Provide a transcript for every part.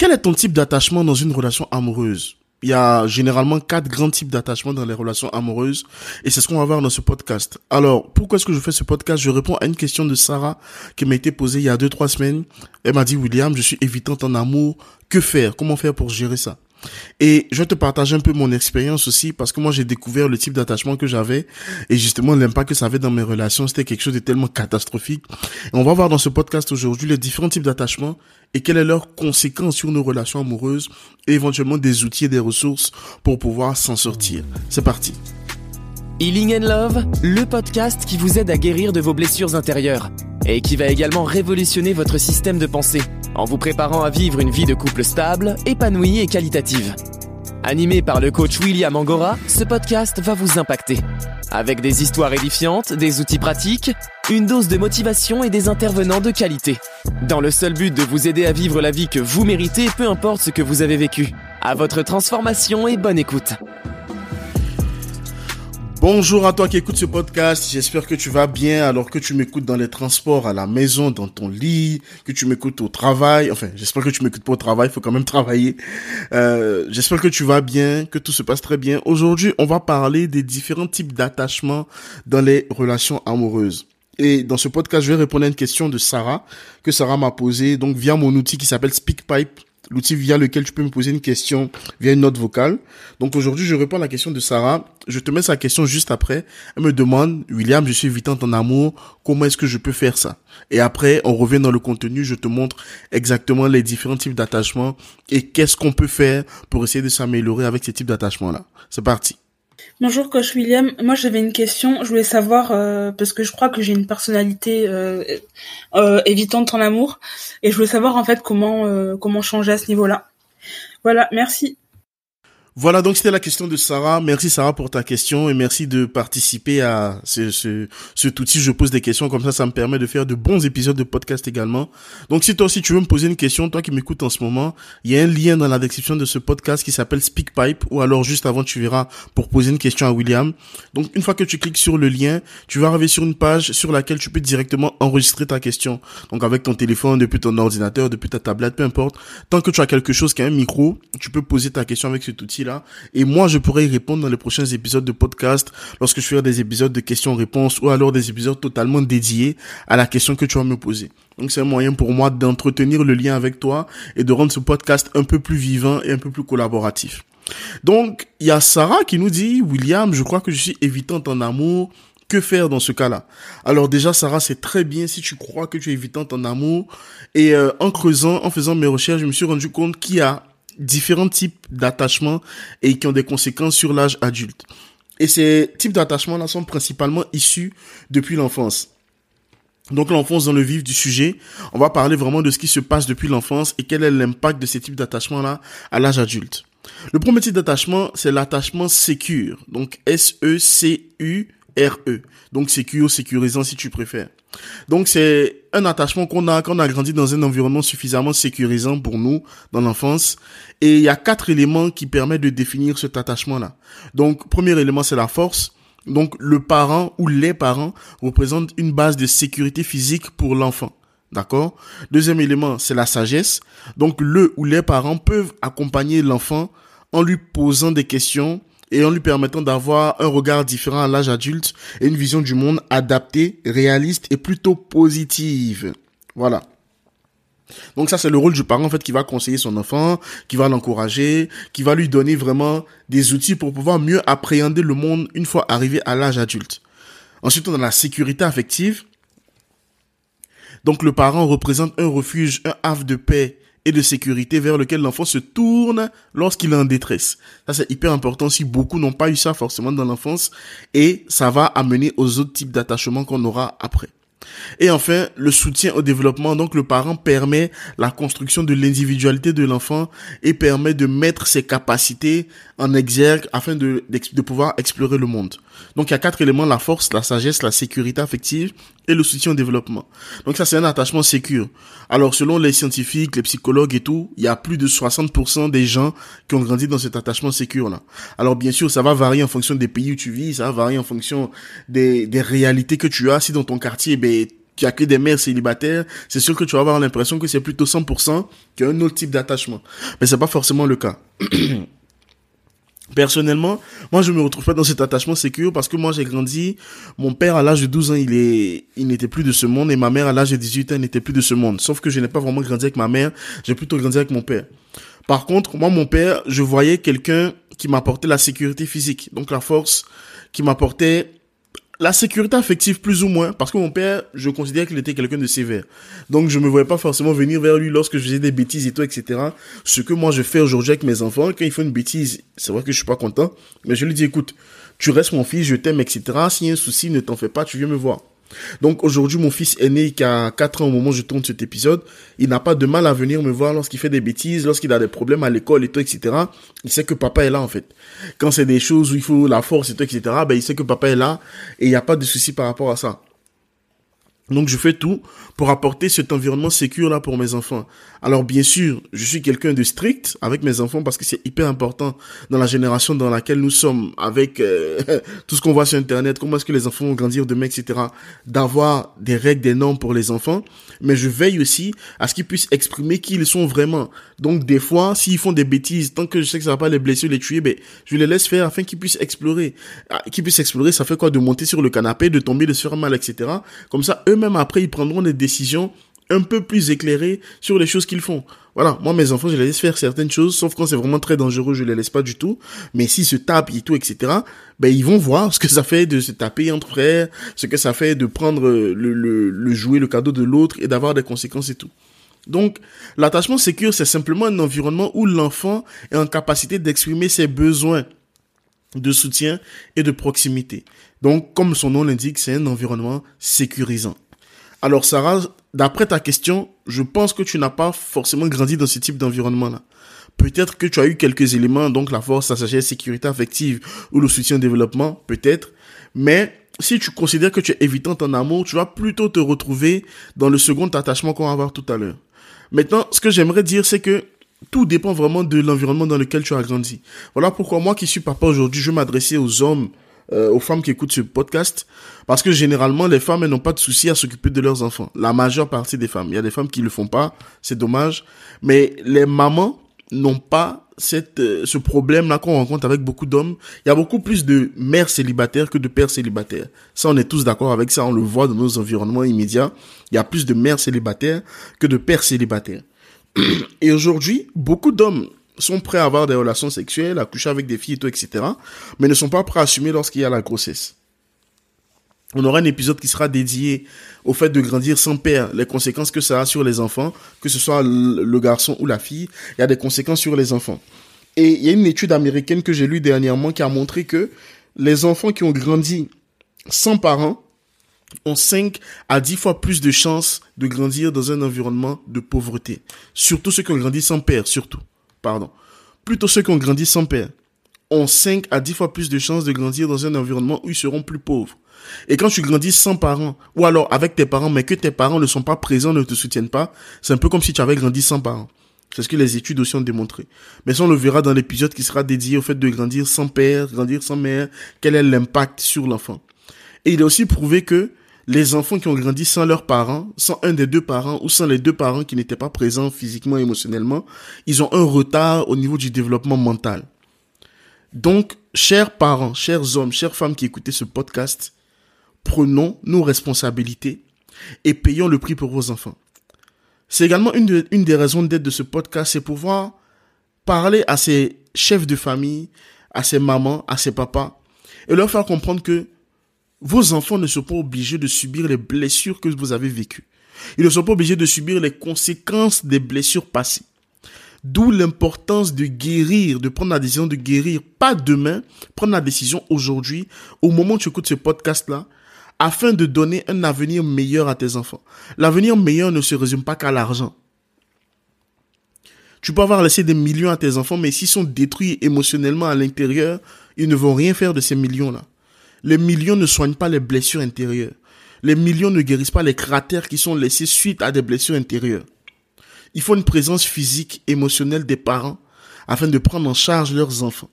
Quel est ton type d'attachement dans une relation amoureuse? Il y a généralement quatre grands types d'attachement dans les relations amoureuses et c'est ce qu'on va voir dans ce podcast. Alors, pourquoi est-ce que je fais ce podcast? Je réponds à une question de Sarah qui m'a été posée il y a deux, trois semaines. Elle m'a dit, William, je suis évitante en amour. Que faire? Comment faire pour gérer ça? Et je vais te partager un peu mon expérience aussi parce que moi j'ai découvert le type d'attachement que j'avais et justement l'impact que ça avait dans mes relations, c'était quelque chose de tellement catastrophique. Et on va voir dans ce podcast aujourd'hui les différents types d'attachement et quelles sont leurs conséquences sur nos relations amoureuses et éventuellement des outils et des ressources pour pouvoir s'en sortir. C'est parti. Healing and Love, le podcast qui vous aide à guérir de vos blessures intérieures et qui va également révolutionner votre système de pensée en vous préparant à vivre une vie de couple stable, épanouie et qualitative. Animé par le coach William Angora, ce podcast va vous impacter. Avec des histoires édifiantes, des outils pratiques, une dose de motivation et des intervenants de qualité. Dans le seul but de vous aider à vivre la vie que vous méritez, peu importe ce que vous avez vécu. À votre transformation et bonne écoute. Bonjour à toi qui écoutes ce podcast. J'espère que tu vas bien alors que tu m'écoutes dans les transports, à la maison, dans ton lit, que tu m'écoutes au travail. Enfin, j'espère que tu m'écoutes pas au travail. Il faut quand même travailler. Euh, j'espère que tu vas bien, que tout se passe très bien. Aujourd'hui, on va parler des différents types d'attachements dans les relations amoureuses. Et dans ce podcast, je vais répondre à une question de Sarah que Sarah m'a posée donc via mon outil qui s'appelle SpeakPipe l'outil via lequel tu peux me poser une question via une note vocale. Donc aujourd'hui, je réponds à la question de Sarah. Je te mets sa question juste après. Elle me demande, William, je suis évitante en amour, comment est-ce que je peux faire ça? Et après, on revient dans le contenu, je te montre exactement les différents types d'attachements et qu'est-ce qu'on peut faire pour essayer de s'améliorer avec ces types d'attachements-là. C'est parti. Bonjour coach William, moi j'avais une question, je voulais savoir euh, parce que je crois que j'ai une personnalité euh, euh, évitante en amour et je voulais savoir en fait comment comment changer à ce niveau-là. Voilà, merci. Voilà, donc c'était la question de Sarah. Merci Sarah pour ta question et merci de participer à ce, ce, cet outil. Je pose des questions comme ça, ça me permet de faire de bons épisodes de podcast également. Donc si toi aussi tu veux me poser une question, toi qui m'écoutes en ce moment, il y a un lien dans la description de ce podcast qui s'appelle SpeakPipe ou alors juste avant tu verras pour poser une question à William. Donc une fois que tu cliques sur le lien, tu vas arriver sur une page sur laquelle tu peux directement enregistrer ta question. Donc avec ton téléphone, depuis ton ordinateur, depuis ta tablette, peu importe. Tant que tu as quelque chose qui a un micro, tu peux poser ta question avec cet outil Et moi, je pourrais y répondre dans les prochains épisodes de podcast, lorsque je ferai des épisodes de questions-réponses ou alors des épisodes totalement dédiés à la question que tu vas me poser. Donc c'est un moyen pour moi d'entretenir le lien avec toi et de rendre ce podcast un peu plus vivant et un peu plus collaboratif. Donc, il y a Sarah qui nous dit, William, je crois que je suis évitante en amour. Que faire dans ce cas-là? Alors déjà, Sarah, c'est très bien si tu crois que tu es évitante en amour. Et euh, en creusant, en faisant mes recherches, je me suis rendu compte qu'il y a différents types d'attachements et qui ont des conséquences sur l'âge adulte. Et ces types d'attachements-là sont principalement issus depuis l'enfance. Donc l'enfance dans le vif du sujet, on va parler vraiment de ce qui se passe depuis l'enfance et quel est l'impact de ces types d'attachements-là à l'âge adulte. Le premier type d'attachement, c'est l'attachement sécure. Donc S-E-C-U RE. Donc sécure, sécurisant si tu préfères. Donc c'est un attachement qu'on a quand on a grandi dans un environnement suffisamment sécurisant pour nous dans l'enfance. Et il y a quatre éléments qui permettent de définir cet attachement-là. Donc premier élément c'est la force. Donc le parent ou les parents représentent une base de sécurité physique pour l'enfant. D'accord? Deuxième élément, c'est la sagesse. Donc le ou les parents peuvent accompagner l'enfant en lui posant des questions et en lui permettant d'avoir un regard différent à l'âge adulte et une vision du monde adaptée, réaliste et plutôt positive. Voilà. Donc ça c'est le rôle du parent en fait qui va conseiller son enfant, qui va l'encourager, qui va lui donner vraiment des outils pour pouvoir mieux appréhender le monde une fois arrivé à l'âge adulte. Ensuite on a la sécurité affective. Donc le parent représente un refuge, un havre de paix et de sécurité vers lequel l'enfant se tourne lorsqu'il est en détresse. Ça, c'est hyper important si beaucoup n'ont pas eu ça forcément dans l'enfance et ça va amener aux autres types d'attachements qu'on aura après. Et enfin, le soutien au développement. Donc, le parent permet la construction de l'individualité de l'enfant et permet de mettre ses capacités en exergue afin de, de pouvoir explorer le monde. Donc, il y a quatre éléments, la force, la sagesse, la sécurité affective et le soutien au développement. Donc, ça, c'est un attachement sécure. Alors, selon les scientifiques, les psychologues et tout, il y a plus de 60% des gens qui ont grandi dans cet attachement sécure-là. Alors, bien sûr, ça va varier en fonction des pays où tu vis, ça va varier en fonction des, des réalités que tu as. Si dans ton quartier, ben, qui a que des mères célibataires, c'est sûr que tu vas avoir l'impression que c'est plutôt 100% qu'un autre type d'attachement. Mais c'est pas forcément le cas. Personnellement, moi je me retrouve pas dans cet attachement sécure parce que moi j'ai grandi, mon père à l'âge de 12 ans, il est il n'était plus de ce monde et ma mère à l'âge de 18 ans, n'était plus de ce monde. Sauf que je n'ai pas vraiment grandi avec ma mère, j'ai plutôt grandi avec mon père. Par contre, moi mon père, je voyais quelqu'un qui m'apportait la sécurité physique, donc la force qui m'apportait la sécurité affective plus ou moins, parce que mon père, je considère qu'il était quelqu'un de sévère. Donc je me voyais pas forcément venir vers lui lorsque je faisais des bêtises et tout, etc. Ce que moi je fais aujourd'hui avec mes enfants, quand ils font une bêtise, c'est vrai que je suis pas content, mais je lui dis écoute, tu restes mon fils, je t'aime, etc. S'il y a un souci, ne t'en fais pas, tu viens me voir. Donc aujourd'hui, mon fils aîné qui a 4 ans au moment où je tourne cet épisode, il n'a pas de mal à venir me voir lorsqu'il fait des bêtises, lorsqu'il a des problèmes à l'école et tout, etc. Il sait que papa est là en fait. Quand c'est des choses où il faut la force et tout, etc., ben il sait que papa est là et il n'y a pas de souci par rapport à ça. Donc je fais tout pour apporter cet environnement sécur là pour mes enfants. Alors bien sûr, je suis quelqu'un de strict avec mes enfants parce que c'est hyper important dans la génération dans laquelle nous sommes, avec euh, tout ce qu'on voit sur Internet, comment est-ce que les enfants vont grandir demain, etc. D'avoir des règles, des normes pour les enfants. Mais je veille aussi à ce qu'ils puissent exprimer qui ils sont vraiment. Donc des fois, s'ils font des bêtises, tant que je sais que ça va pas les blesser les tuer, ben, je les laisse faire afin qu'ils puissent explorer. Ah, qu'ils puissent explorer, ça fait quoi? De monter sur le canapé, de tomber, de se faire mal, etc. Comme ça, eux même après, ils prendront des décisions un peu plus éclairées sur les choses qu'ils font. Voilà, moi mes enfants, je les laisse faire certaines choses, sauf quand c'est vraiment très dangereux, je les laisse pas du tout. Mais s'ils se tapent et tout, etc., ben ils vont voir ce que ça fait de se taper entre frères, ce que ça fait de prendre le, le, le jouet, le cadeau de l'autre et d'avoir des conséquences et tout. Donc, l'attachement sécure, c'est simplement un environnement où l'enfant est en capacité d'exprimer ses besoins de soutien et de proximité. Donc, comme son nom l'indique, c'est un environnement sécurisant. Alors Sarah, d'après ta question, je pense que tu n'as pas forcément grandi dans ce type d'environnement-là. Peut-être que tu as eu quelques éléments, donc la force, la sagesse, sécurité affective ou le soutien au développement, peut-être. Mais si tu considères que tu es évitante en amour, tu vas plutôt te retrouver dans le second attachement qu'on va voir tout à l'heure. Maintenant, ce que j'aimerais dire, c'est que tout dépend vraiment de l'environnement dans lequel tu as grandi. Voilà pourquoi moi qui suis papa aujourd'hui, je vais m'adresser aux hommes euh, aux femmes qui écoutent ce podcast, parce que généralement les femmes n'ont pas de souci à s'occuper de leurs enfants. La majeure partie des femmes, il y a des femmes qui le font pas, c'est dommage, mais les mamans n'ont pas cette euh, ce problème là qu'on rencontre avec beaucoup d'hommes. Il y a beaucoup plus de mères célibataires que de pères célibataires. Ça on est tous d'accord avec ça, on le voit dans nos environnements immédiats. Il y a plus de mères célibataires que de pères célibataires. Et aujourd'hui, beaucoup d'hommes sont prêts à avoir des relations sexuelles, à coucher avec des filles et tout, etc. Mais ne sont pas prêts à assumer lorsqu'il y a la grossesse. On aura un épisode qui sera dédié au fait de grandir sans père, les conséquences que ça a sur les enfants, que ce soit le garçon ou la fille, il y a des conséquences sur les enfants. Et il y a une étude américaine que j'ai lue dernièrement qui a montré que les enfants qui ont grandi sans parents ont 5 à 10 fois plus de chances de grandir dans un environnement de pauvreté. Surtout ceux qui ont grandi sans père, surtout pardon, plutôt ceux qui ont grandi sans père, ont 5 à 10 fois plus de chances de grandir dans un environnement où ils seront plus pauvres. Et quand tu grandis sans parents, ou alors avec tes parents, mais que tes parents ne sont pas présents, ne te soutiennent pas, c'est un peu comme si tu avais grandi sans parents. C'est ce que les études aussi ont démontré. Mais ça, on le verra dans l'épisode qui sera dédié au fait de grandir sans père, grandir sans mère, quel est l'impact sur l'enfant. Et il est aussi prouvé que les enfants qui ont grandi sans leurs parents, sans un des deux parents ou sans les deux parents qui n'étaient pas présents physiquement, émotionnellement, ils ont un retard au niveau du développement mental. Donc, chers parents, chers hommes, chères femmes qui écoutez ce podcast, prenons nos responsabilités et payons le prix pour vos enfants. C'est également une, une des raisons d'être de ce podcast, c'est pouvoir parler à ces chefs de famille, à ces mamans, à ces papas, et leur faire comprendre que vos enfants ne sont pas obligés de subir les blessures que vous avez vécues. Ils ne sont pas obligés de subir les conséquences des blessures passées. D'où l'importance de guérir, de prendre la décision de guérir, pas demain, prendre la décision aujourd'hui, au moment où tu écoutes ce podcast-là, afin de donner un avenir meilleur à tes enfants. L'avenir meilleur ne se résume pas qu'à l'argent. Tu peux avoir laissé des millions à tes enfants, mais s'ils sont détruits émotionnellement à l'intérieur, ils ne vont rien faire de ces millions-là. Les millions ne soignent pas les blessures intérieures. Les millions ne guérissent pas les cratères qui sont laissés suite à des blessures intérieures. Il faut une présence physique, émotionnelle des parents afin de prendre en charge leurs enfants.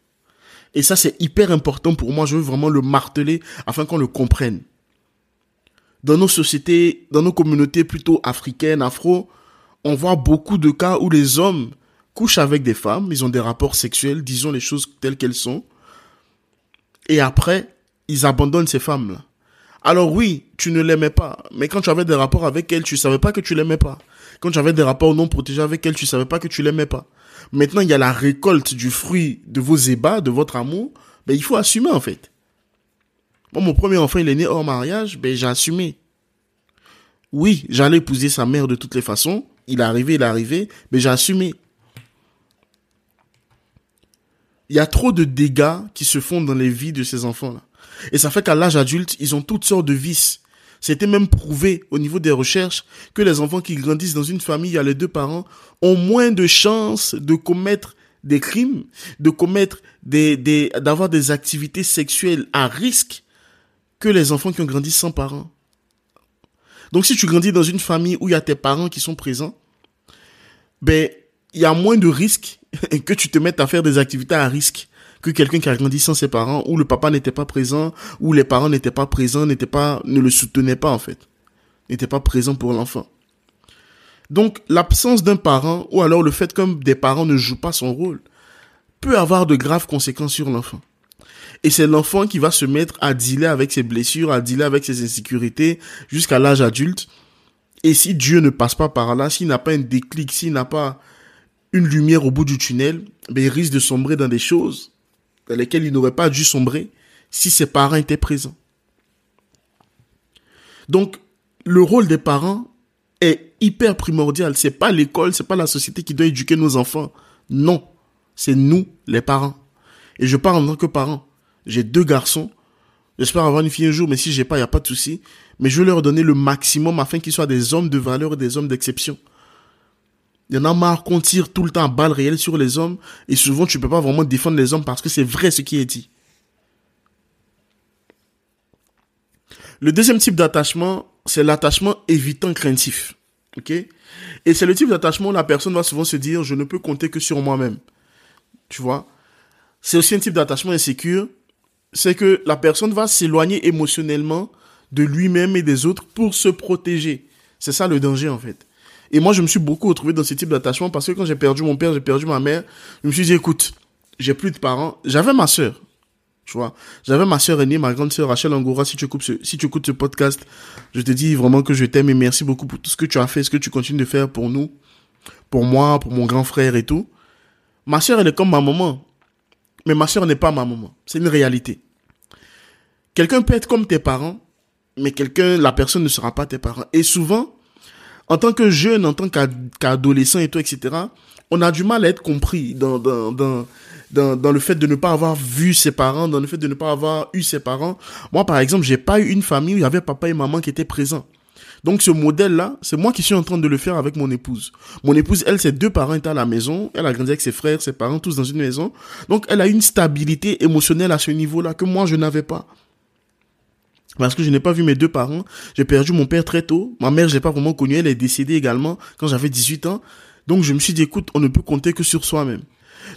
Et ça, c'est hyper important pour moi. Je veux vraiment le marteler afin qu'on le comprenne. dans nos sociétés, dans nos communautés plutôt africaines, afro, on voit beaucoup de cas où les hommes couchent avec des femmes, ils ont des rapports sexuels, disons les choses telles qu'elles sont, et après, ils abandonnent ces femmes-là. Alors oui, tu ne l'aimais pas, mais quand tu avais des rapports avec elle, tu savais pas que tu l'aimais pas. Quand tu avais des rapports non protégés avec elle, tu savais pas que tu l'aimais pas. Maintenant, il y a la récolte du fruit de vos ébats, de votre amour, ben il faut assumer en fait. Moi, mon premier enfant, il est né hors mariage, ben j'ai assumé. Oui, j'allais épouser sa mère de toutes les façons. Il est arrivé, il est arrivé, mais j'ai assumé. Il y a trop de dégâts qui se font dans les vies de ces enfants-là. Et ça fait qu'à l'âge adulte, ils ont toutes sortes de vices. C'était même prouvé au niveau des recherches que les enfants qui grandissent dans une famille, à les deux parents, ont moins de chances de commettre des crimes, de commettre d'avoir des activités sexuelles à risque que les enfants qui ont grandi sans parents. Donc si tu grandis dans une famille où il y a tes parents qui sont présents, ben, il y a moins de risques que tu te mettes à faire des activités à risque que quelqu'un qui a grandi sans ses parents, où le papa n'était pas présent, où les parents n'étaient pas présents, n'étaient pas, ne le soutenaient pas en fait, n'étaient pas présents pour l'enfant. Donc l'absence d'un parent ou alors le fait que des parents ne jouent pas son rôle peut avoir de graves conséquences sur l'enfant. Et c'est l'enfant qui va se mettre à dealer avec ses blessures, à dealer avec ses insécurités jusqu'à l'âge adulte. Et si Dieu ne passe pas par là, s'il n'a pas un déclic, s'il n'a pas une lumière au bout du tunnel, ben il risque de sombrer dans des choses dans lesquelles il n'aurait pas dû sombrer si ses parents étaient présents. Donc, le rôle des parents est hyper primordial. C'est pas l'école, c'est pas la société qui doit éduquer nos enfants. Non. C'est nous, les parents. Et je parle en tant que parent. J'ai deux garçons. J'espère avoir une fille un jour, mais si j'ai pas, il n'y a pas de souci. Mais je veux leur donner le maximum afin qu'ils soient des hommes de valeur et des hommes d'exception. Il y en a marre qu'on tire tout le temps à balles réelles sur les hommes et souvent tu peux pas vraiment défendre les hommes parce que c'est vrai ce qui est dit. Le deuxième type d'attachement, c'est l'attachement évitant craintif. OK? Et c'est le type d'attachement où la personne va souvent se dire je ne peux compter que sur moi-même. Tu vois? C'est aussi un type d'attachement insécure, c'est que la personne va s'éloigner émotionnellement de lui-même et des autres pour se protéger. C'est ça le danger en fait. Et moi, je me suis beaucoup retrouvé dans ce type d'attachement parce que quand j'ai perdu mon père, j'ai perdu ma mère, je me suis dit, écoute, j'ai plus de parents. J'avais ma sœur, tu vois. J'avais ma sœur aînée, ma grande sœur Rachel Angora. Si tu écoutes ce, si tu écoutes ce podcast, je te dis vraiment que je t'aime et merci beaucoup pour tout ce que tu as fait, ce que tu continues de faire pour nous, pour moi, pour mon grand frère et tout. Ma sœur, elle est comme ma maman. Mais ma sœur n'est pas ma maman. C'est une réalité. Quelqu'un peut être comme tes parents, mais quelqu'un, la personne ne sera pas tes parents. Et souvent, en tant que jeune, en tant qu'adolescent et tout, etc., on a du mal à être compris dans, dans, dans, dans, dans le fait de ne pas avoir vu ses parents, dans le fait de ne pas avoir eu ses parents. Moi, par exemple, j'ai pas eu une famille où il y avait papa et maman qui étaient présents. Donc ce modèle-là, c'est moi qui suis en train de le faire avec mon épouse. Mon épouse, elle, ses deux parents étaient à la maison. Elle a grandi avec ses frères, ses parents, tous dans une maison. Donc elle a une stabilité émotionnelle à ce niveau-là que moi, je n'avais pas. Parce que je n'ai pas vu mes deux parents. J'ai perdu mon père très tôt. Ma mère, je l'ai pas vraiment connue. Elle est décédée également quand j'avais 18 ans. Donc, je me suis dit, écoute, on ne peut compter que sur soi-même.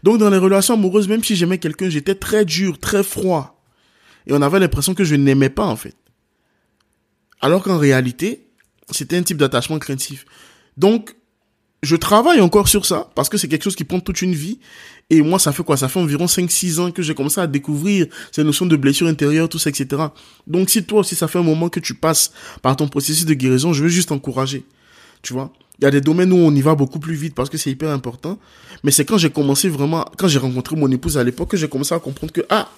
Donc, dans les relations amoureuses, même si j'aimais quelqu'un, j'étais très dur, très froid. Et on avait l'impression que je n'aimais pas, en fait. Alors qu'en réalité, c'était un type d'attachement craintif. Donc, je travaille encore sur ça parce que c'est quelque chose qui prend toute une vie. Et moi, ça fait quoi? Ça fait environ 5-6 ans que j'ai commencé à découvrir ces notions de blessure intérieure, tout ça, etc. Donc, si toi aussi, ça fait un moment que tu passes par ton processus de guérison, je veux juste t'encourager. Tu vois? Il y a des domaines où on y va beaucoup plus vite parce que c'est hyper important. Mais c'est quand j'ai commencé vraiment, quand j'ai rencontré mon épouse à l'époque, que j'ai commencé à comprendre que, ah,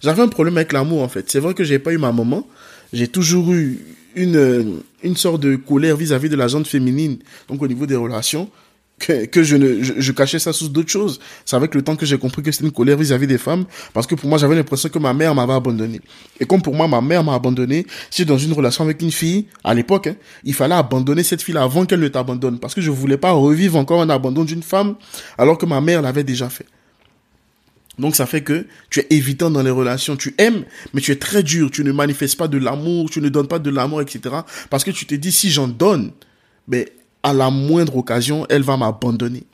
j'avais un problème avec l'amour, en fait. C'est vrai que j'ai pas eu ma maman. J'ai toujours eu une, une sorte de colère vis-à-vis de la gente féminine, donc au niveau des relations, que, que je, ne, je, cachais ça sous d'autres choses. C'est avec le temps que j'ai compris que c'était une colère vis-à-vis des femmes, parce que pour moi, j'avais l'impression que ma mère m'avait abandonné. Et comme pour moi, ma mère m'a abandonné, si dans une relation avec une fille, à l'époque, hein, il fallait abandonner cette fille avant qu'elle ne t'abandonne, parce que je voulais pas revivre encore un abandon d'une femme, alors que ma mère l'avait déjà fait. Donc ça fait que tu es évitant dans les relations. Tu aimes, mais tu es très dur. Tu ne manifestes pas de l'amour, tu ne donnes pas de l'amour, etc. Parce que tu te dis, si j'en donne, à la moindre occasion, elle va m'abandonner.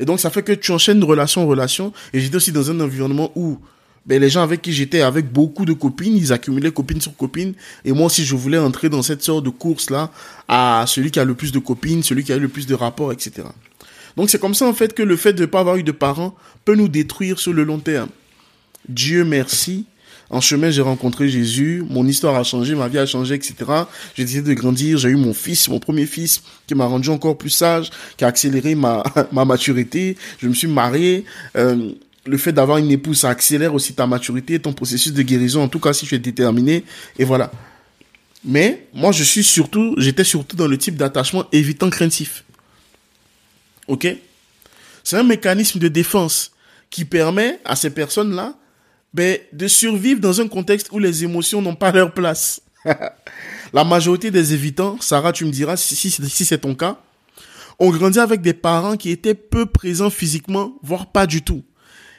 Et donc ça fait que tu enchaînes relation en relation. Et j'étais aussi dans un environnement où ben, les gens avec qui j'étais, avec beaucoup de copines, ils accumulaient copines sur copines. Et moi aussi, je voulais entrer dans cette sorte de course-là à celui qui a le plus de copines, celui qui a le plus de rapports, etc. Donc c'est comme ça, en fait, que le fait de ne pas avoir eu de parents peut nous détruire sur le long terme. Dieu merci. En chemin, j'ai rencontré Jésus, mon histoire a changé, ma vie a changé, etc. J'ai décidé de grandir, j'ai eu mon fils, mon premier fils, qui m'a rendu encore plus sage, qui a accéléré ma, ma maturité. Je me suis marié. Euh, le fait d'avoir une épouse, ça accélère aussi ta maturité, ton processus de guérison, en tout cas si tu es déterminé, et voilà. Mais moi, je suis surtout, j'étais surtout dans le type d'attachement évitant craintif. Ok? C'est un mécanisme de défense qui permet à ces personnes-là ben, de survivre dans un contexte où les émotions n'ont pas leur place. La majorité des évitants, Sarah, tu me diras si, si, si c'est ton cas, ont grandi avec des parents qui étaient peu présents physiquement, voire pas du tout.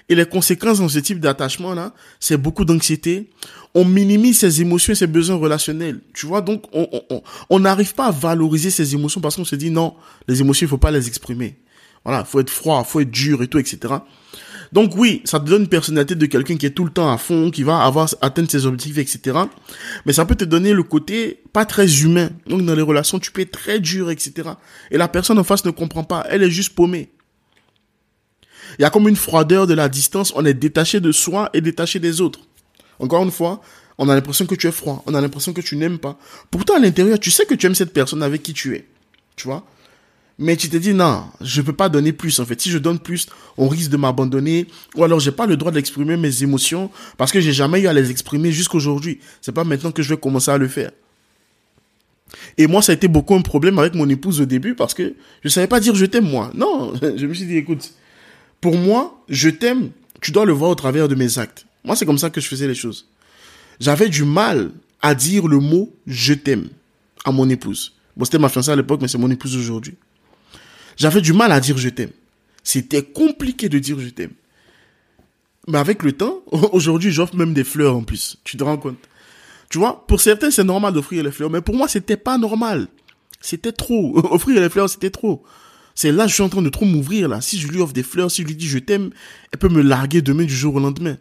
Et les conséquences dans ce type d'attachement-là, c'est beaucoup d'anxiété. On minimise ses émotions et ses besoins relationnels. Tu vois, donc on n'arrive on, pas à valoriser ses émotions parce qu'on se dit non, les émotions, il faut pas les exprimer. Voilà, faut être froid, faut être dur et tout, etc. Donc oui, ça te donne une personnalité de quelqu'un qui est tout le temps à fond, qui va avoir atteindre ses objectifs, etc. Mais ça peut te donner le côté pas très humain. Donc dans les relations, tu peux être très dur, etc. Et la personne en face ne comprend pas. Elle est juste paumée. Il y a comme une froideur de la distance. On est détaché de soi et détaché des autres. Encore une fois, on a l'impression que tu es froid. On a l'impression que tu n'aimes pas. Pourtant, à l'intérieur, tu sais que tu aimes cette personne avec qui tu es. Tu vois? Mais tu te dis, non, je peux pas donner plus. En fait, si je donne plus, on risque de m'abandonner. Ou alors, j'ai pas le droit d'exprimer mes émotions parce que j'ai jamais eu à les exprimer jusqu'aujourd'hui. C'est pas maintenant que je vais commencer à le faire. Et moi, ça a été beaucoup un problème avec mon épouse au début parce que je savais pas dire je t'aime, moi. Non, je me suis dit, écoute, pour moi, je t'aime, tu dois le voir au travers de mes actes. Moi, c'est comme ça que je faisais les choses. J'avais du mal à dire le mot je t'aime à mon épouse. Bon, c'était ma fiancée à l'époque, mais c'est mon épouse aujourd'hui. J'avais du mal à dire je t'aime. C'était compliqué de dire je t'aime. Mais avec le temps, aujourd'hui, j'offre même des fleurs en plus. Tu te rends compte? Tu vois, pour certains, c'est normal d'offrir les fleurs, mais pour moi, c'était pas normal. C'était trop. Offrir les fleurs, c'était trop. C'est là, je suis en train de trop m'ouvrir, là. Si je lui offre des fleurs, si je lui dis je t'aime, elle peut me larguer demain du jour au lendemain.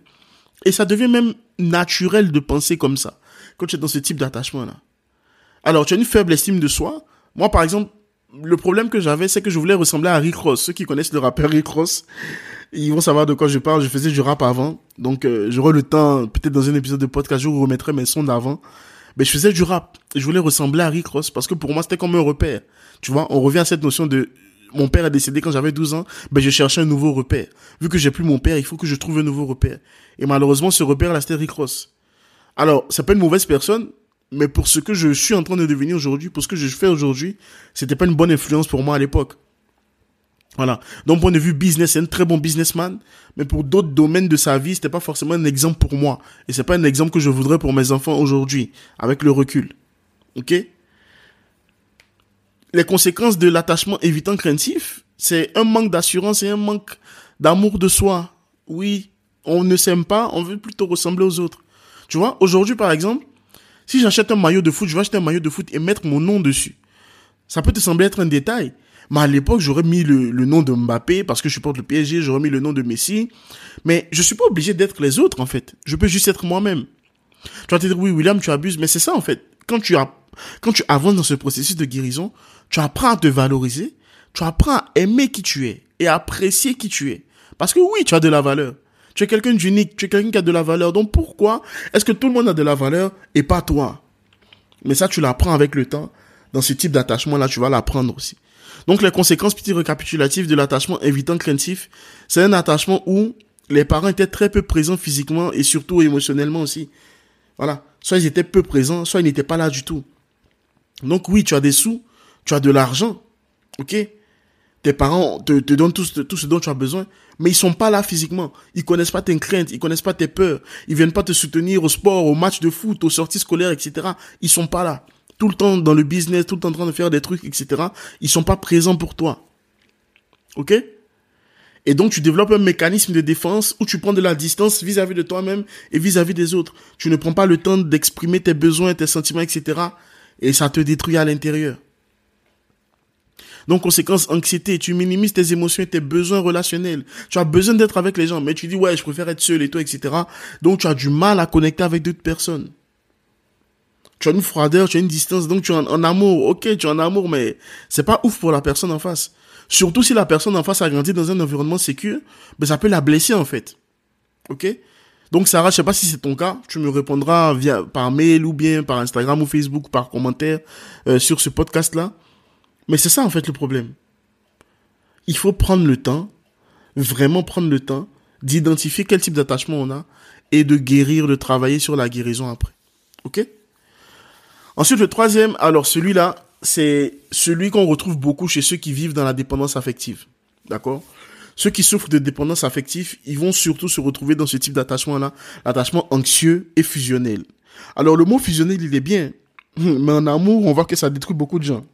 Et ça devient même naturel de penser comme ça. Quand tu es dans ce type d'attachement-là. Alors, tu as une faible estime de soi. Moi, par exemple, le problème que j'avais, c'est que je voulais ressembler à Rick Ross. Ceux qui connaissent le rappeur Rick Ross, ils vont savoir de quoi je parle. Je faisais du rap avant. Donc, euh, j'aurai le temps, peut-être dans un épisode de podcast, je vous remettrai mes sons d'avant. Mais je faisais du rap. Je voulais ressembler à Rick Ross parce que pour moi, c'était comme un repère. Tu vois, on revient à cette notion de mon père a décédé quand j'avais 12 ans, ben je cherchais un nouveau repère. Vu que j'ai plus mon père, il faut que je trouve un nouveau repère. Et malheureusement, ce repère, là, c'était Rick. Alors, c'est pas une mauvaise personne, mais pour ce que je suis en train de devenir aujourd'hui, pour ce que je fais aujourd'hui, c'était pas une bonne influence pour moi à l'époque. Voilà. D'un point de vue business, c'est un très bon businessman, mais pour d'autres domaines de sa vie, c'était pas forcément un exemple pour moi. Et c'est pas un exemple que je voudrais pour mes enfants aujourd'hui, avec le recul. Ok? Les conséquences de l'attachement évitant craintif, c'est un manque d'assurance et un manque d'amour de soi. Oui, on ne s'aime pas, on veut plutôt ressembler aux autres. Tu vois, aujourd'hui par exemple, si j'achète un maillot de foot, je vais acheter un maillot de foot et mettre mon nom dessus. Ça peut te sembler être un détail, mais à l'époque, j'aurais mis le, nom de Mbappé parce que je supporte le PSG, j'aurais mis le nom de Messi. Mais je suis pas obligé d'être les autres, en fait. Je peux juste être moi-même. Tu vas te dire, oui, William, tu abuses, mais c'est ça, en fait. Quand tu as, quand tu avances dans ce processus de guérison, tu apprends à te valoriser, tu apprends à aimer qui tu es et à apprécier qui tu es. Parce que oui, tu as de la valeur. Tu es quelqu'un d'unique, tu es quelqu'un qui a de la valeur. Donc pourquoi est-ce que tout le monde a de la valeur et pas toi? Mais ça, tu l'apprends avec le temps. Dans ce type d'attachement-là, tu vas l'apprendre aussi. Donc les conséquences petit récapitulatif de l'attachement évitant craintif, c'est un attachement où les parents étaient très peu présents physiquement et surtout émotionnellement aussi. Voilà. Soit ils étaient peu présents, soit ils n'étaient pas là du tout. Donc oui, tu as des sous, tu as de l'argent, ok? Tes parents te, donnent tout, ce dont tu as besoin, mais ils sont pas là physiquement. Ils connaissent pas tes craintes, ils connaissent pas tes peurs. Ils viennent pas te soutenir au sport, au match de foot, aux sorties scolaires, etc. Ils sont pas là. Tout le temps dans le business, tout le temps en train de faire des trucs, etc. Ils sont pas présents pour toi. Ok? Et donc, tu développes un mécanisme de défense où tu prends de la distance vis-à-vis -vis de toi-même et vis-à-vis -vis des autres. Tu ne prends pas le temps d'exprimer tes besoins, tes sentiments, etc. Et ça te détruit à l'intérieur. Donc, conséquence, anxiété, tu minimises tes émotions et tes besoins relationnels. Tu as besoin d'être avec les gens, mais tu dis, ouais, je préfère être seul et toi, etc. Donc, tu as du mal à connecter avec d'autres personnes. Tu as une froideur, tu as une distance, donc tu es en, amour. Ok, tu es en amour, mais c'est pas ouf pour la personne en face. Surtout si la personne en face a grandi dans un environnement sécur, ben ça peut la blesser en fait. Ok? Donc Sarah, je sais pas si c'est ton cas, tu me répondras via par mail ou bien par Instagram ou Facebook, par commentaire euh, sur ce podcast-là. Mais c'est ça en fait le problème. Il faut prendre le temps, vraiment prendre le temps d'identifier quel type d'attachement on a et de guérir, de travailler sur la guérison après. Ok? Ensuite, le troisième, alors celui-là, c'est celui qu'on retrouve beaucoup chez ceux qui vivent dans la dépendance affective. D'accord? Ceux qui souffrent de dépendance affective, ils vont surtout se retrouver dans ce type d'attachement-là, l'attachement anxieux et fusionnel. Alors le mot fusionnel, il est bien, mais en amour, on voit que ça détruit beaucoup de gens.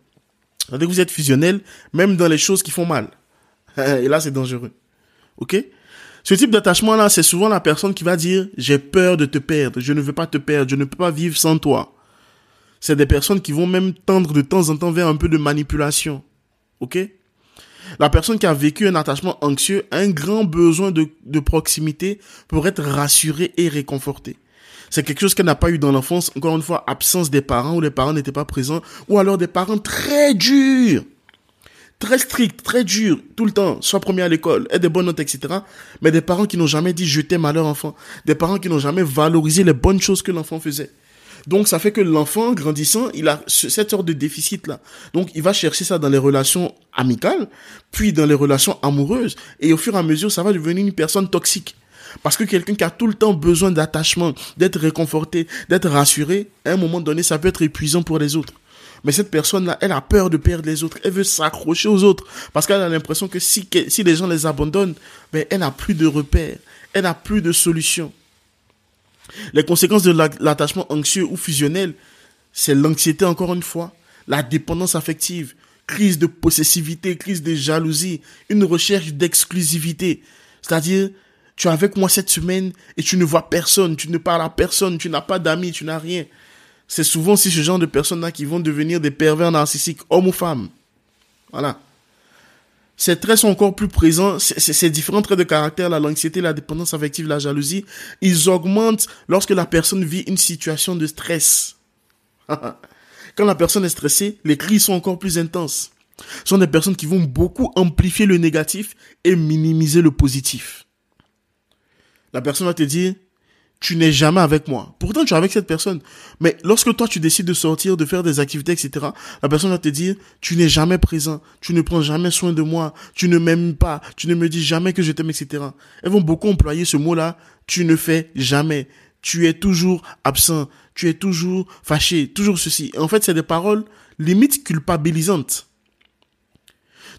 Que vous êtes fusionnel, même dans les choses qui font mal. Et là, c'est dangereux. Ok? Ce type d'attachement-là, c'est souvent la personne qui va dire « j'ai peur de te perdre, je ne veux pas te perdre, je ne peux pas vivre sans toi ». C'est des personnes qui vont même tendre de temps en temps vers un peu de manipulation. Ok? La personne qui a vécu un attachement anxieux a un grand besoin de, proximité pour être rassurée et réconfortée. C'est quelque chose qu'elle n'a pas eu dans l'enfance. Encore une fois, absence des parents ou les parents n'étaient pas présents. Ou alors des parents très durs. Très stricts, très durs, tout le temps, soit premier à l'école, et des bonnes notes, etc. Mais des parents qui n'ont jamais dit je t'aime à leur enfant. Des parents qui n'ont jamais valorisé les bonnes choses que l'enfant faisait. Donc ça fait que l'enfant grandissant, il a cette sorte de déficit là. Donc il va chercher ça dans les relations amicales, puis dans les relations amoureuses, et au fur et à mesure, ça va devenir une personne toxique. Parce que quelqu'un qui a tout le temps besoin d'attachement, d'être réconforté, d'être rassuré, à un moment donné, ça peut être épuisant pour les autres. Mais cette personne-là, elle a peur de perdre les autres. Elle veut s'accrocher aux autres. Parce qu'elle a l'impression que si, si les gens les abandonnent, ben, elle n'a plus de repères. Elle n'a plus de solution. Les conséquences de l'attachement anxieux ou fusionnel, c'est l'anxiété encore une fois, la dépendance affective, crise de possessivité, crise de jalousie, une recherche d'exclusivité. C'est-à-dire, tu es avec moi cette semaine et tu ne vois personne, tu ne parles à personne, tu n'as pas d'amis, tu n'as rien. C'est souvent ce genre de personnes-là qui vont devenir des pervers narcissiques, hommes ou femmes. Voilà ces traits sont encore plus présents, ces différents traits de caractère, l'anxiété, la dépendance affective, la jalousie, ils augmentent lorsque la personne vit une situation de stress. Quand la personne est stressée, les cris sont encore plus intenses. Ce sont des personnes qui vont beaucoup amplifier le négatif et minimiser le positif. La personne va te dire, tu n'es jamais avec moi. Pourtant, tu es avec cette personne. Mais lorsque toi, tu décides de sortir, de faire des activités, etc., la personne va te dire, tu n'es jamais présent, tu ne prends jamais soin de moi, tu ne m'aimes pas, tu ne me dis jamais que je t'aime, etc. Elles vont beaucoup employer ce mot-là, tu ne fais jamais. Tu es toujours absent, tu es toujours fâché, toujours ceci. en fait, c'est des paroles limite culpabilisantes.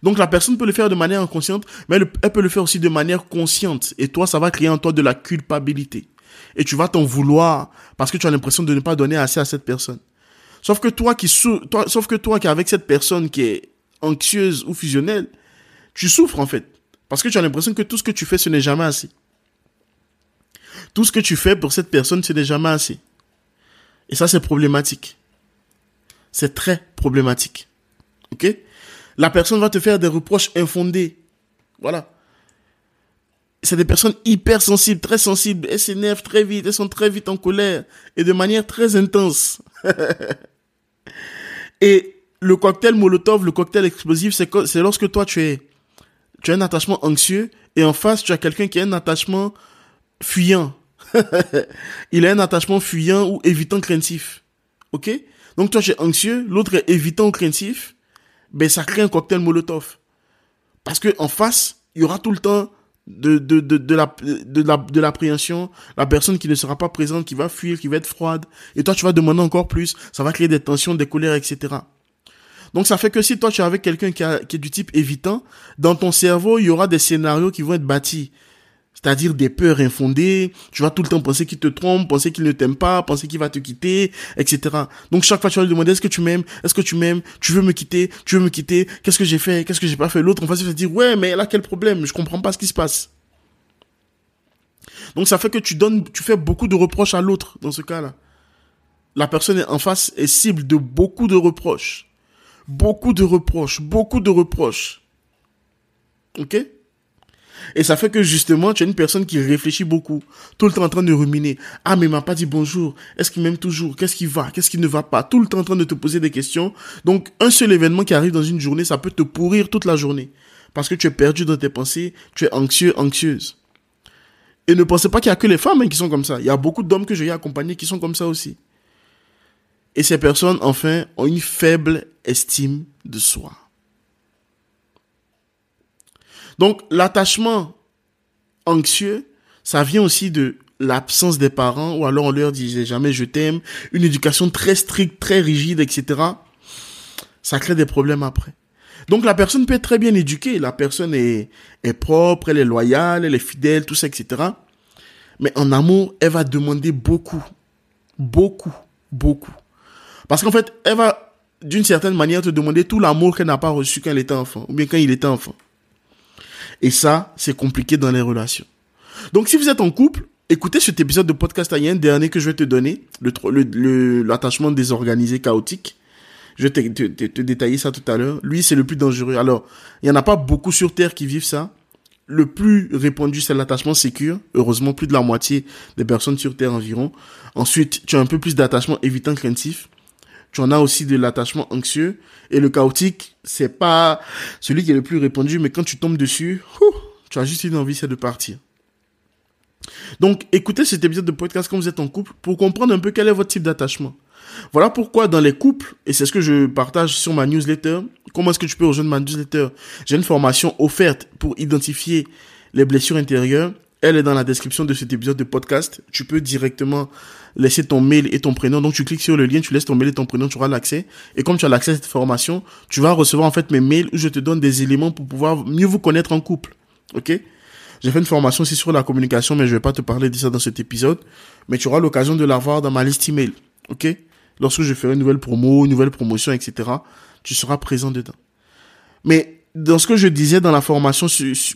Donc la personne peut le faire de manière inconsciente, mais elle peut le faire aussi de manière consciente. Et toi, ça va créer en toi de la culpabilité et tu vas t'en vouloir parce que tu as l'impression de ne pas donner assez à cette personne. Sauf que toi qui toi, sauf que toi qui avec cette personne qui est anxieuse ou fusionnelle, tu souffres en fait parce que tu as l'impression que tout ce que tu fais ce n'est jamais assez. Tout ce que tu fais pour cette personne ce n'est jamais assez. Et ça c'est problématique. C'est très problématique. OK? La personne va te faire des reproches infondés. Voilà c'est des personnes hyper sensibles, très sensibles. Elles s'énervent très vite, elles sont très vite en colère et de manière très intense. et le cocktail Molotov, le cocktail explosif, c'est lorsque toi tu es tu as un attachement anxieux et en face tu as quelqu'un qui a un attachement fuyant. Il a un attachement fuyant ou évitant craintif. OK? Donc toi tu es anxieux, l'autre est évitant ou craintif, ben ça crée un cocktail Molotov. Parce que en face, il y aura tout le temps de, de, de, de la, de la, de l'appréhension, la personne qui ne sera pas présente, qui va fuir, qui va être froide, et toi tu vas demander encore plus, ça va créer des tensions, des colères, etc. Donc ça fait que si toi tu es avec quelqu'un qui, qui est du type évitant, dans ton cerveau il y aura des scénarios qui vont être bâtis c'est-à-dire des peurs infondées, tu vas tout le temps penser qu'il te trompe, penser qu'il ne t'aime pas, penser qu'il va te quitter, etc. Donc chaque fois tu vas lui demander est-ce que tu m'aimes, est-ce que tu m'aimes, tu veux me quitter, tu veux me quitter, qu'est-ce que j'ai fait, qu'est-ce que j'ai pas fait, l'autre en face il va dire ouais mais là quel problème, je comprends pas ce qui se passe. Donc ça fait que tu donnes, tu fais beaucoup de reproches à l'autre dans ce cas-là. La personne en face est cible de beaucoup de reproches, beaucoup de reproches, beaucoup de reproches. Ok? Et ça fait que justement, tu es une personne qui réfléchit beaucoup, tout le temps en train de ruminer. Ah, mais il m'a pas dit bonjour. Est-ce qu'il m'aime toujours? Qu'est-ce qui va? Qu'est-ce qui ne va pas? Tout le temps en train de te poser des questions. Donc, un seul événement qui arrive dans une journée, ça peut te pourrir toute la journée. Parce que tu es perdu dans tes pensées, tu es anxieux, anxieuse. Et ne pensez pas qu'il y a que les femmes hein, qui sont comme ça. Il y a beaucoup d'hommes que j'ai accompagnés qui sont comme ça aussi. Et ces personnes, enfin, ont une faible estime de soi. Donc, l'attachement anxieux, ça vient aussi de l'absence des parents, ou alors on leur disait jamais je t'aime, une éducation très stricte, très rigide, etc. Ça crée des problèmes après. Donc la personne peut être très bien éduquée, la personne est, est propre, elle est loyale, elle est fidèle, tout ça, etc. Mais en amour, elle va demander beaucoup, beaucoup, beaucoup. Parce qu'en fait, elle va, d'une certaine manière, te demander tout l'amour qu'elle n'a pas reçu quand elle était enfant, ou bien quand il était enfant. Et ça, c'est compliqué dans les relations. Donc, si vous êtes en couple, écoutez cet épisode de podcast. Il y a un dernier que je vais te donner, le, l'attachement désorganisé, chaotique. Je vais te, te, détailler ça tout à l'heure. Lui, c'est le plus dangereux. Alors, il y en a pas beaucoup sur Terre qui vivent ça. Le plus répandu, c'est l'attachement sécure. Heureusement, plus de la moitié des personnes sur Terre environ. Ensuite, tu as un peu plus d'attachement évitant craintif tu en as aussi de l'attachement anxieux. Et le chaotique, c'est pas celui qui est le plus répandu, mais quand tu tombes dessus, tu as juste une envie, c'est de partir. Donc, écoutez cet épisode de podcast quand vous êtes en couple pour comprendre un peu quel est votre type d'attachement. Voilà pourquoi dans les couples, et c'est ce que je partage sur ma newsletter, comment est-ce que tu peux rejoindre ma newsletter? J'ai une formation offerte pour identifier les blessures intérieures. Elle est dans la description de cet épisode de podcast. Tu peux directement laisser ton mail et ton prénom. Donc tu cliques sur le lien, tu laisses ton mail et ton prénom, tu auras l'accès. Et comme tu as l'accès à cette formation, tu vas recevoir en fait mes mails où je te donne des éléments pour pouvoir mieux vous connaître en couple. Ok? J'ai fait une formation aussi sur la communication, mais je vais pas te parler de ça dans cet épisode. Mais tu auras l'occasion de l'avoir dans ma liste email. Ok? Lorsque je ferai une nouvelle promo, une nouvelle promotion, etc., tu seras présent dedans. Mais dans ce que je disais dans la formation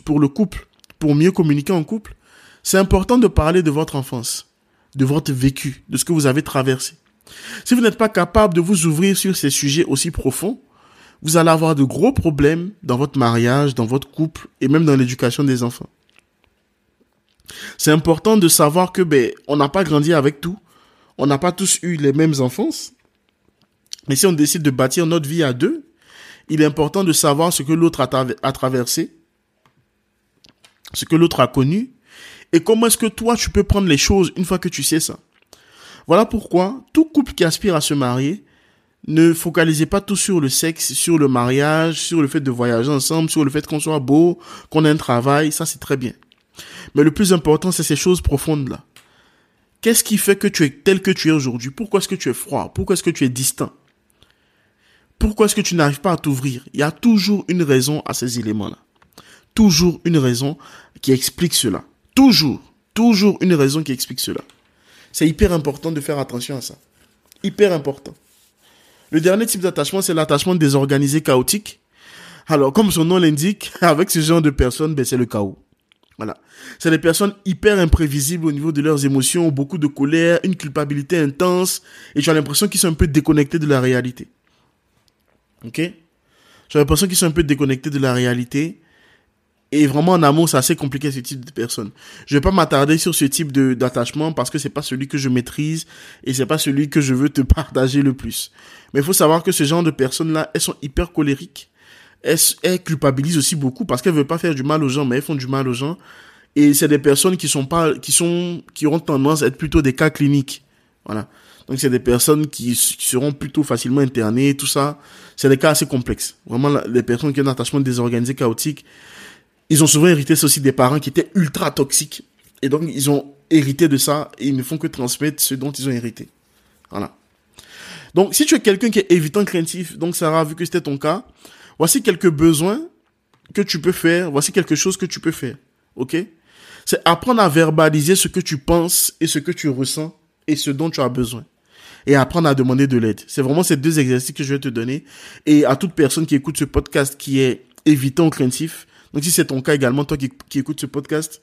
pour le couple, pour mieux communiquer en couple, c'est important de parler de votre enfance de votre vécu, de ce que vous avez traversé. Si vous n'êtes pas capable de vous ouvrir sur ces sujets aussi profonds, vous allez avoir de gros problèmes dans votre mariage, dans votre couple et même dans l'éducation des enfants. C'est important de savoir que ben on n'a pas grandi avec tout, on n'a pas tous eu les mêmes enfances. Mais si on décide de bâtir notre vie à deux, il est important de savoir ce que l'autre a, a traversé, ce que l'autre a connu et comment est-ce que toi, tu peux prendre les choses une fois que tu sais ça? Voilà pourquoi tout couple qui aspire à se marier, ne focalisez pas tout sur le sexe, sur le mariage, sur le fait de voyager ensemble, sur le fait qu'on soit beau, qu'on ait un travail, ça c'est très bien. Mais le plus important, c'est ces choses profondes-là. Qu'est-ce qui fait que tu es tel que tu es aujourd'hui? Pourquoi est-ce que tu es froid? Pourquoi est-ce que tu es distant? Pourquoi est-ce que tu n'arrives pas à t'ouvrir? Il y a toujours une raison à ces éléments-là. Toujours une raison qui explique cela. Toujours, toujours une raison qui explique cela. C'est hyper important de faire attention à ça. Hyper important. Le dernier type d'attachement, c'est l'attachement désorganisé chaotique. Alors, comme son nom l'indique, avec ce genre de personnes, ben, c'est le chaos. Voilà. C'est des personnes hyper imprévisibles au niveau de leurs émotions, beaucoup de colère, une culpabilité intense, et as l'impression qu'ils sont un peu déconnectés de la réalité. Ok? J'ai l'impression qu'ils sont un peu déconnectés de la réalité. Et vraiment, en amour, c'est assez compliqué ce type de personne. Je vais pas m'attarder sur ce type d'attachement parce que c'est pas celui que je maîtrise et c'est pas celui que je veux te partager le plus. Mais il faut savoir que ce genre de personnes-là, elles sont hyper colériques. Elles, elles culpabilisent aussi beaucoup parce qu'elles veulent pas faire du mal aux gens, mais elles font du mal aux gens. Et c'est des personnes qui sont pas, qui sont, qui ont tendance à être plutôt des cas cliniques. Voilà. Donc c'est des personnes qui, seront plutôt facilement internées, tout ça. C'est des cas assez complexes. Vraiment, les personnes qui ont un attachement désorganisé, chaotique, ils ont souvent hérité aussi des parents qui étaient ultra toxiques. Et donc, ils ont hérité de ça et ils ne font que transmettre ce dont ils ont hérité. Voilà. Donc, si tu es quelqu'un qui est évitant craintif, donc Sarah, vu que c'était ton cas, voici quelques besoins que tu peux faire, voici quelque chose que tu peux faire. Ok? C'est apprendre à verbaliser ce que tu penses et ce que tu ressens et ce dont tu as besoin. Et apprendre à demander de l'aide. C'est vraiment ces deux exercices que je vais te donner. Et à toute personne qui écoute ce podcast qui est évitant craintif, donc si c'est ton cas également, toi qui, écoutes ce podcast,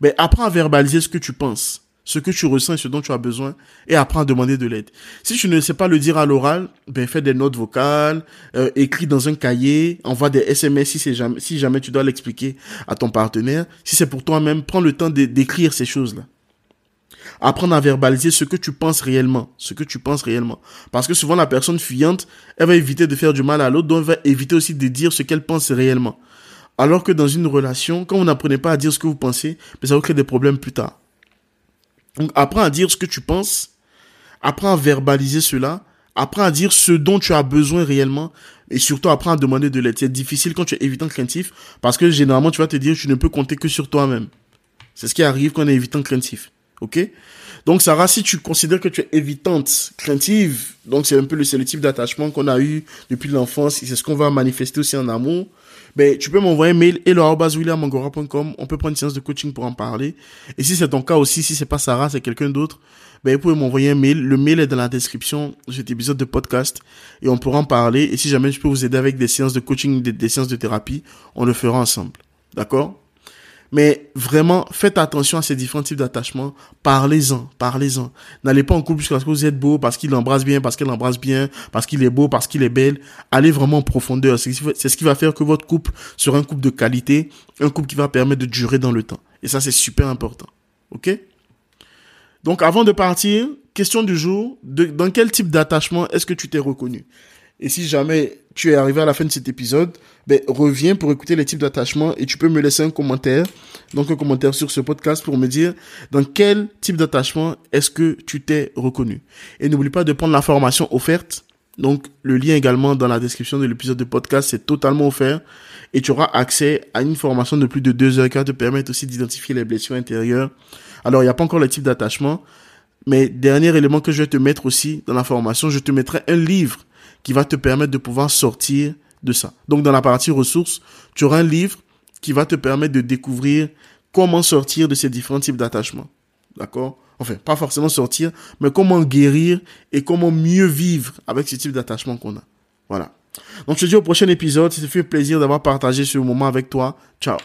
ben, apprends à verbaliser ce que tu penses. ce que tu ressens et ce dont tu as besoin et apprends à demander de l'aide. Si tu ne sais pas le dire à l'oral, ben fais des notes vocales, euh, écris dans un cahier, envoie des SMS si jamais si jamais tu dois l'expliquer à ton partenaire. Si c'est pour toi-même, prends le temps d'écrire ces choses-là. Apprendre à verbaliser ce que tu penses réellement, ce que tu penses réellement. Parce que souvent la personne fuyante, elle va éviter de faire du mal à l'autre, donc elle va éviter aussi de dire ce qu'elle pense réellement. Alors que dans une relation, quand vous n'apprenez pas à dire ce que vous pensez, ben, ça va créer des problèmes plus tard. Donc apprends à dire ce que tu penses, apprends à verbaliser cela, apprends à dire ce dont tu as besoin réellement et surtout apprends à demander de l'aide. C'est difficile quand tu es évitant craintif parce que généralement tu vas te dire tu ne peux compter que sur toi-même. C'est ce qui arrive quand on est évitant craintif. OK? Donc Sarah, si tu considères que tu es évitante, craintive, donc c'est un peu le, le type d'attachement qu'on a eu depuis l'enfance c'est ce qu'on va manifester aussi en amour, ben, tu peux m'envoyer un mail hello.williamangora.com. On peut prendre une séance de coaching pour en parler. Et si c'est ton cas aussi, si c'est pas Sarah, c'est quelqu'un d'autre, ben, vous pouvez m'envoyer un mail. Le mail est dans la description de cet épisode de podcast et on pourra en parler. Et si jamais je peux vous aider avec des séances de coaching, des, des séances de thérapie, on le fera ensemble. D'accord? Mais vraiment, faites attention à ces différents types d'attachements. Parlez-en, parlez-en. N'allez pas en couple jusqu'à ce que vous êtes beau, parce qu'il embrasse bien, parce qu'elle embrasse bien, parce qu'il est beau, parce qu'il est belle. Allez vraiment en profondeur. C'est ce qui va faire que votre couple sera un couple de qualité, un couple qui va permettre de durer dans le temps. Et ça, c'est super important. OK? Donc, avant de partir, question du jour. dans quel type d'attachement est-ce que tu t'es reconnu? Et si jamais tu es arrivé à la fin de cet épisode, ben, reviens pour écouter les types d'attachement et tu peux me laisser un commentaire, donc un commentaire sur ce podcast pour me dire dans quel type d'attachement est-ce que tu t'es reconnu. Et n'oublie pas de prendre la formation offerte. Donc, le lien également dans la description de l'épisode de podcast, c'est totalement offert et tu auras accès à une formation de plus de deux heures qui va te permettre aussi d'identifier les blessures intérieures. Alors, il n'y a pas encore le type d'attachement, mais dernier élément que je vais te mettre aussi dans la formation, je te mettrai un livre qui va te permettre de pouvoir sortir de ça. Donc dans la partie ressources, tu auras un livre qui va te permettre de découvrir comment sortir de ces différents types d'attachements. D'accord? Enfin, pas forcément sortir, mais comment guérir et comment mieux vivre avec ces types d'attachements qu'on a. Voilà. Donc je te dis au prochain épisode, ça fait plaisir d'avoir partagé ce moment avec toi. Ciao